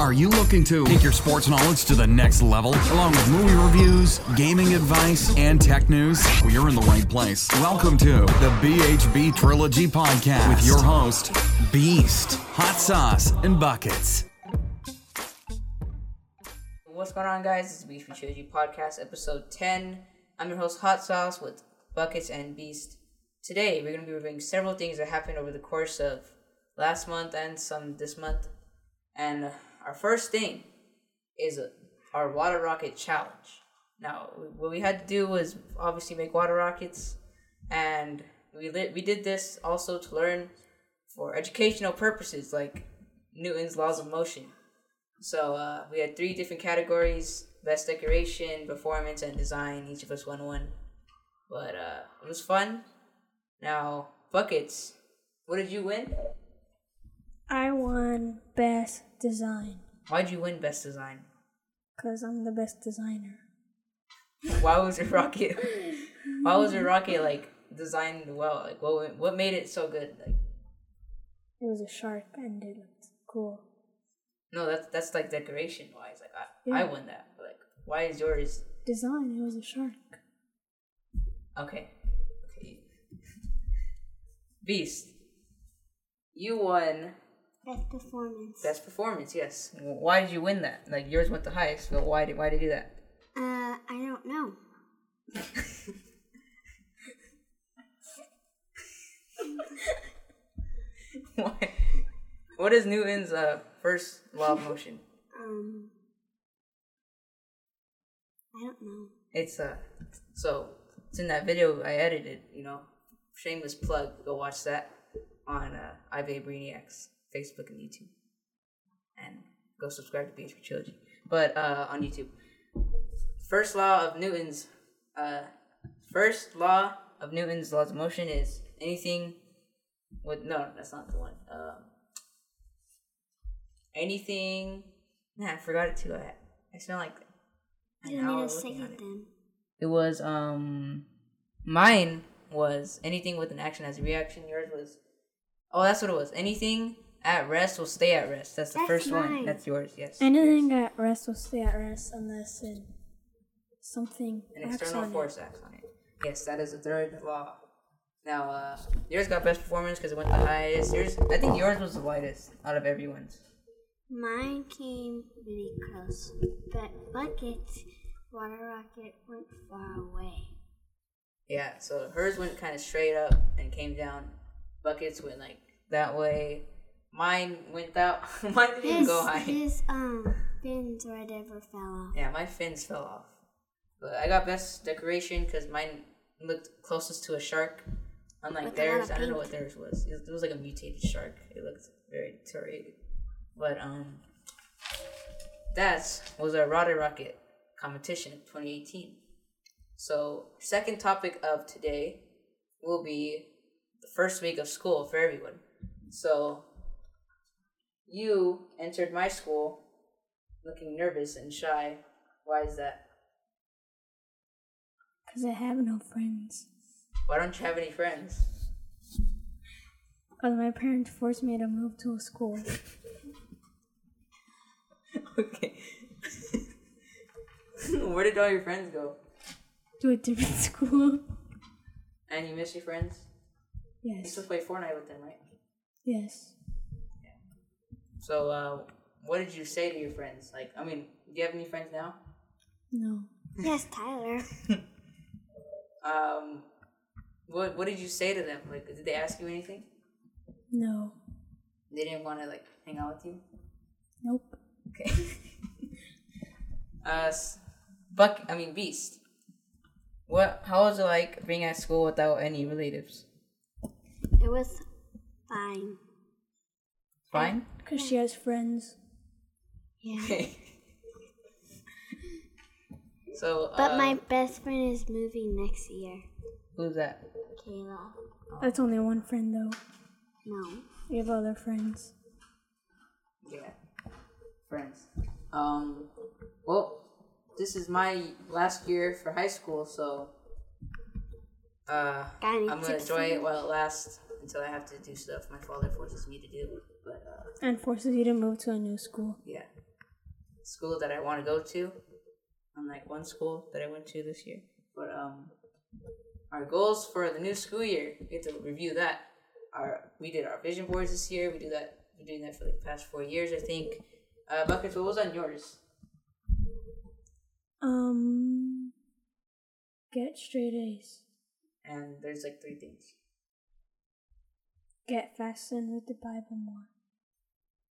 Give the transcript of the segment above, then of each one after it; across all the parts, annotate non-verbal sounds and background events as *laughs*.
Are you looking to take your sports knowledge to the next level, along with movie reviews, gaming advice, and tech news? Well, you're in the right place. Welcome to the BHB Trilogy Podcast with your host, Beast, Hot Sauce, and Buckets. What's going on, guys? Is Beast Trilogy Podcast, episode 10. I'm your host, Hot Sauce, with Buckets and Beast. Today, we're going to be reviewing several things that happened over the course of last month and some this month. And our first thing is our water rocket challenge. Now, what we had to do was obviously make water rockets, and we lit, we did this also to learn for educational purposes, like Newton's laws of motion. So uh, we had three different categories: best decoration, performance, and design. Each of us won one, but uh, it was fun. Now, buckets. What did you win? I won best design Why'd you win best design? because I'm the best designer. Why was your rocket? *laughs* Why was your rocket like designed well? Like what? What made it so good? Like It was a shark and it looked cool. no, that's that's like decoration wise. Like I, I won that. Like why is yours? Design, it was a shark. Okay, okay. Beast, you won Best performance. best performance. Yes. Why did you win that? Like yours went the highest. But why did why did you do that? Uh, I don't know. *laughs* why? What is Newton's uh first law of motion? Um, I don't know. It's uh so it's in that video I edited, you know. Shameless plug, go watch that on uh Ive Brainiacs, Facebook and YouTube. And go subscribe to BHB Trilogy. But uh on YouTube. First law of Newton's uh first law of Newton's laws of motion is anything with no, that's not the one. Um anything Nah, I forgot it too. I I smell like You don't hour need looking at it. then. It was um mine was anything with an action has a reaction. Yours was oh that's what it was. Anything at rest will stay at rest. That's the That's first one. That's yours. Yes. Anything at rest will stay at rest unless it, something An acts external on force acts on it. Yes, that is the third law. Now, uh, yours got best performance because it went the highest. Yours, I think yours was the lightest out of everyone's. Mine came really close, but Bucket's water rocket went far away. Yeah, so hers went kind of straight up and came down. Buckets went like that way. Mine went out. *laughs* Mine didn't even His, go high. his um fins right ever fell off. Yeah, my fins fell off. But I got best decoration because mine looked closest to a shark. Unlike With theirs, I don't know what theirs was. It, it was like a mutated shark. It looked very deteriorated. But um, that was our Rotter Rocket competition 2018. So second topic of today will be the first week of school for everyone. So you entered my school looking nervous and shy. Why is that? because I have no friends. Why don't you have any friends? Because my parents forced me to move to a school. *laughs* okay. *laughs* Where did all your friends go? to a different *laughs* school. And you miss your friends? Yes. You still play Fortnite with them, right? Yes. So, uh, what did you say to your friends? Like, I mean, do you have any friends now? No. *laughs* Yes, Tyler. Um, what what did you say to them? Like, did they ask you anything? No. They didn't want to like hang out with you. Nope. Okay. *laughs* uh, Buck. I mean, Beast. What? How was it like being at school without any relatives? It was fine. Fine. Because she has friends. Yeah. Okay. *laughs* so, But uh, my best friend is moving next year. who's that? Kayla. That's only one friend though. No. We have other friends. Yeah, friends. Um, well, this is my last year for high school, so uh, I'm gonna enjoy it while it lasts until I have to do stuff my father forces me to do. But uh, And forces you to move to a new school. yeah, school that I want to go to. Unlike one school that I went to this year. But um, our goals for the new school year, we get to review that. Our we did our vision boards this year. We do that. We're doing that for like the past four years, I think. Uh, Buckets, what was on yours? Um, get straight A's. And there's like three things. Get fast with the Bible more.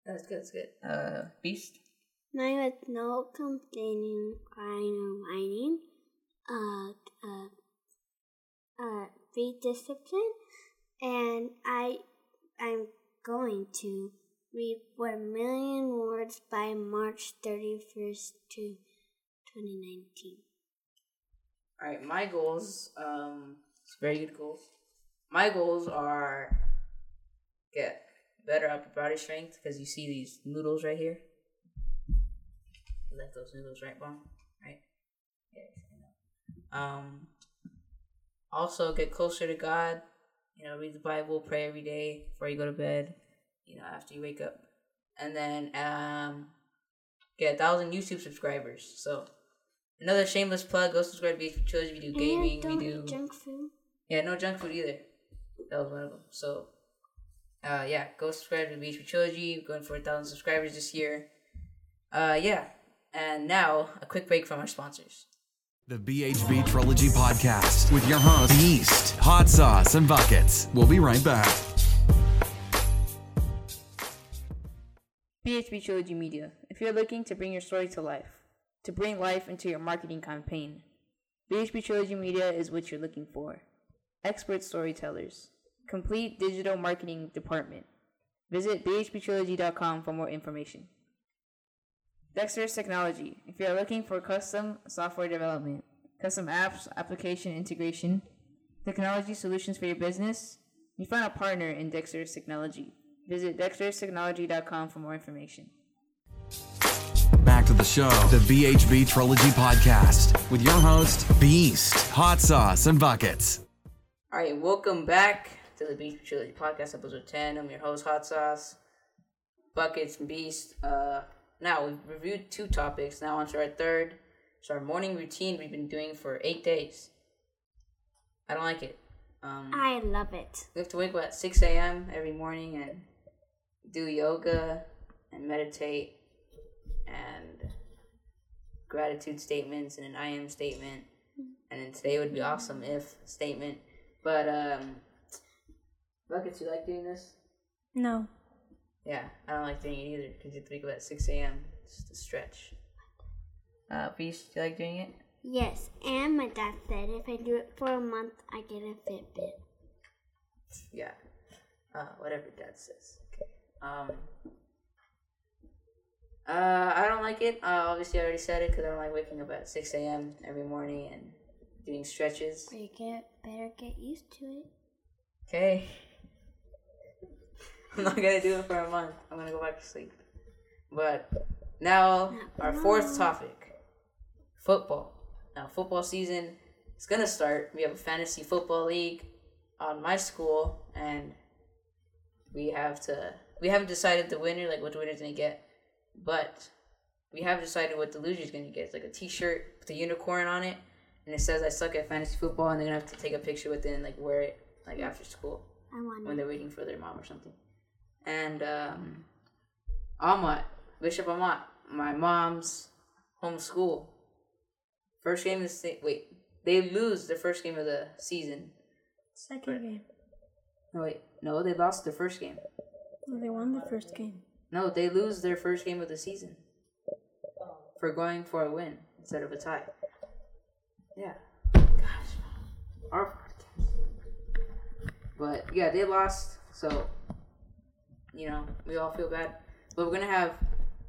That's good. That's good. Uh, Beast. Mine with no complaining, crying, or whining. Uh, uh, uh, be disciplined, and I, I'm going to read one million words by March thirty first to twenty nineteen. All right, my goals. Um, it's very good goals. My goals are get better upper body strength because you see these noodles right here. You left those noodles right, Mom? Right? Yes, Um, also get closer to God. You know, read the Bible, pray every day before you go to bed. You know, after you wake up, and then um, get a thousand YouTube subscribers. So another shameless plug. Go subscribe to Trilogy. We do gaming. we do junk food. yeah, no junk food either. That was one of them. So, uh, yeah, go subscribe to the BHB Trilogy. We're going for a thousand subscribers this year. Uh, yeah, and now a quick break from our sponsors. The BHB Trilogy Podcast with your host, Beast, Hot Sauce, and Buckets. We'll be right back. BHB Trilogy Media. If you're looking to bring your story to life, to bring life into your marketing campaign, BHB Trilogy Media is what you're looking for. Expert storytellers, complete digital marketing department. Visit bhbtrilogy.com for more information. Dexter's Technology. If you're looking for custom software development, custom apps, application integration, technology solutions for your business, you find a partner in Dexter's Technology. Visit dexterstechnology.com for more information. Back to the show, the BHB Trilogy Podcast with your host, Beast, Hot Sauce, and Buckets. All right, welcome back to the Beast Trilogy Podcast, episode 10. I'm your host, Hot Sauce, Buckets, and Beast. Uh, now, we've reviewed two topics. Now, on to our third. It's our morning routine we've been doing for eight days. I don't like it. Um, I love it. we have to wake up at 6 a.m. every morning and do yoga and meditate and gratitude statements and an I am statement. And then today would be awesome if statement. But, um, Buckets, you like doing this? No. Yeah, I don't like doing it either because you have to wake up at 6 a.m. just to stretch. Uh, Beast, do you like doing it? Yes, and my dad said if I do it for a month, I get a Fitbit. Yeah. Uh, whatever dad says. Okay. Um. Uh, I don't like it. Uh, obviously, I already said it because I don't like waking up at 6 a.m. every morning and doing stretches. But you get better get used to it. Okay. *laughs* I'm not gonna do it for a month. I'm gonna go back to sleep. But now, our fourth topic football. Now, football season is gonna start. We have a fantasy football league on my school, and we have to. We haven't decided the winner, like what the winner's gonna get, but we have decided what the loser's gonna get. It's like a T-shirt with a unicorn on it, and it says "I suck at fantasy football," and they're gonna have to take a picture with it and like wear it like after school I when they're waiting for their mom or something. And um, Amat, Bishop Amat, my mom's home school. First game is the wait, they lose the first game of the season. Second game. No wait, no, they lost their first game. Well, they won the first game. No, they lose their first game of the season for going for a win instead of a tie. Yeah. Gosh. Our podcast. But yeah, they lost, so you know, we all feel bad. But we're gonna have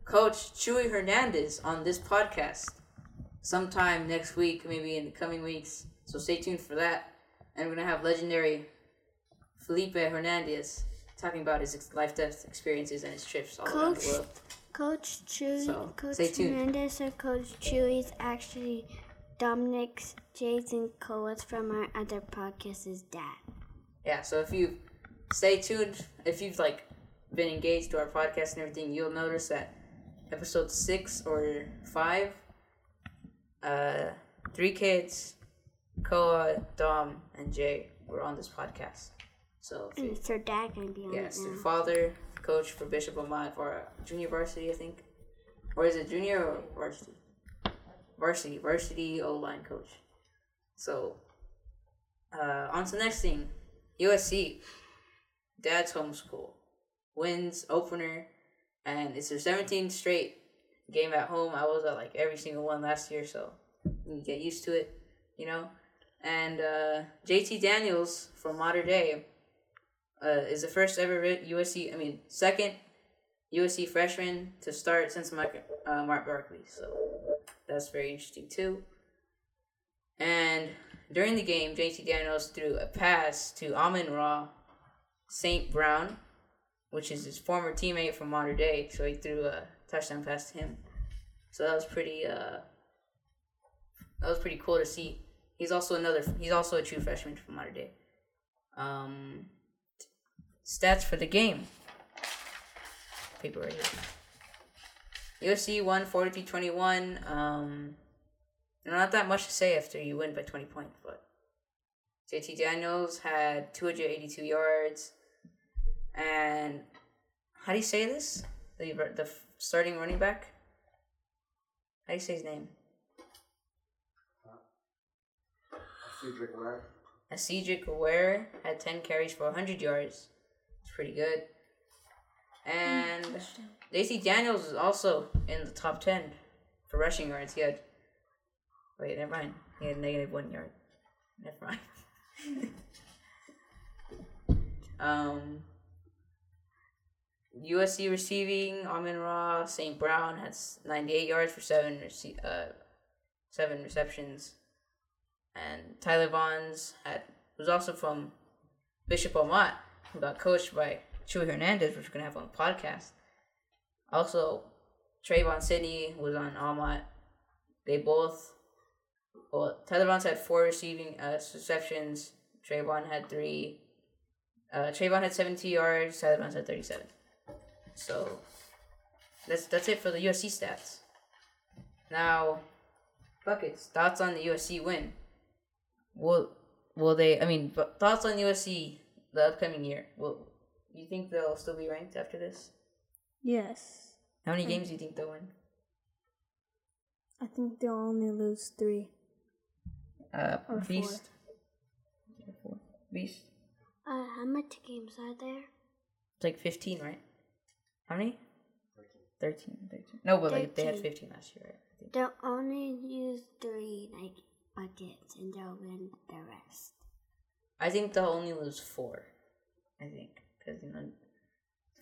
Coach Chewy Hernandez on this podcast sometime next week, maybe in the coming weeks. So stay tuned for that. And we're gonna have legendary Felipe Hernandez talking about his life death experiences and his trips all around the Coach- world. Coach Chewy, So, Coach stay tuned. Hernandez or Coach Chewy is actually Dominic's Jason Coates from our other podcast's dad. Yeah, so if you stay tuned, if you've like been engaged to our podcast and everything, you'll notice that episode six or five. Uh, three kids, Koa, Dom, and Jay were on this podcast. So And you- is their dad gonna be on yes, it their now? father, coach for Bishop Amat for junior varsity, I think, or is it junior or varsity? Varsity, varsity O line coach. So, uh, on to the next thing, USC, dad's homeschool, wins opener, and it's their 17th straight game at home. I was at like every single one last year, so you get used to it, you know. And uh, JT Daniels from Mater Dei uh, is the first ever USC, I mean, second USC freshman to start since Mark, uh, Mark Barkley. So that's very interesting too. And during the game, JT Daniels threw a pass to Amon Ra St. Brown, which is his former teammate from Mater Dei. So he threw a touchdown pass to him. So that was pretty. Uh, that was pretty cool to see. He's also another. He's also a true freshman from Mater Dei. Um, stats for the game. Paper right here. USC won 43-21. Um, not that much to say after you win by 20 points, but JT Daniels had 282 yards. And how do you say this? The, the starting running back? How do you say his name? Cedric Ware. And Cedric Ware had 10 carries for 100 yards. It's pretty good. And JT Daniels is also in the top 10 for rushing yards. He had. Wait, never mind. He had negative one yard. Never mind. *laughs* um, USC receiving Amon Ra St. Brown has 98 yards for seven rece- uh, seven receptions. And Tyler Vaughns had was also from Bishop Amat, who got coached by Chuy Hernandez, which we're gonna have on the podcast. Also, Trayvon Sidney was on Amat. They both well, Tyler Vaughns had four receiving uh, receptions. Trayvon had three. Uh, Trayvon had 70 yards. Tyler Vaughns had 37. So that's that's it for the USC stats. Now, buckets thoughts on the USC win. Will will they? I mean, but thoughts on USC the upcoming year. Will you think they'll still be ranked after this? Yes. How many games do you think they'll win? I think they'll only lose three. Uh, Or. Beast. Four. Beast. Uh, how many games are there? It's like 15, right? How many? 13. 13. No, but like they had 15 last year, right? I think. They'll only use three like buckets, and they'll win the rest. I think they'll only lose four. I think. Because, you know,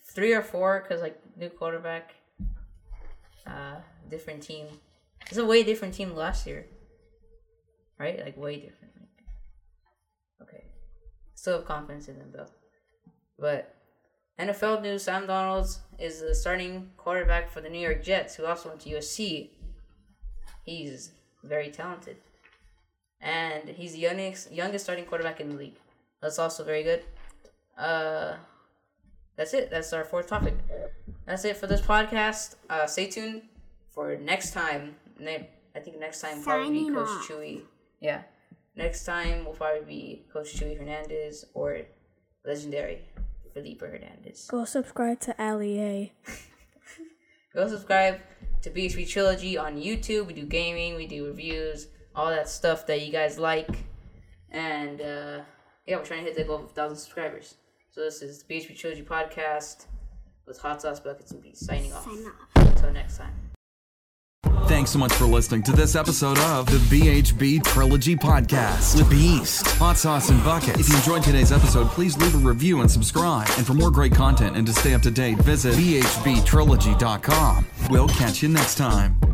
three or four, because, like, new quarterback, uh, different team. It's a way different team last year. Right? Like, way different. Like, okay. Still have confidence in them, though. But NFL news Sam Donalds is the starting quarterback for the New York Jets, who also went to USC. He's very talented. And he's the youngest, youngest starting quarterback in the league. That's also very good. Uh, that's it. That's our fourth topic. That's it for this podcast. Uh, stay tuned for next time. I think next time will probably be Signing Coach off. Chewy. Yeah. Next time will probably be Coach Chewy Hernandez or legendary Felipe Hernandez. Go subscribe to Ali A. *laughs* Go subscribe to BHB Trilogy on YouTube. We do gaming, we do reviews, all that stuff that you guys like. And uh, yeah, we're trying to hit the goal of 1,000 subscribers. So this is the BHB Trilogy podcast with Hot Sauce Buckets and Beats signing off. Sign off. Until next time. Thanks so much for listening to this episode of the BHB Trilogy Podcast with Beast, Hot Sauce, and Buckets. If you enjoyed today's episode, please leave a review and subscribe. And for more great content and to stay up to date, visit bhbtrilogy.com. We'll catch you next time.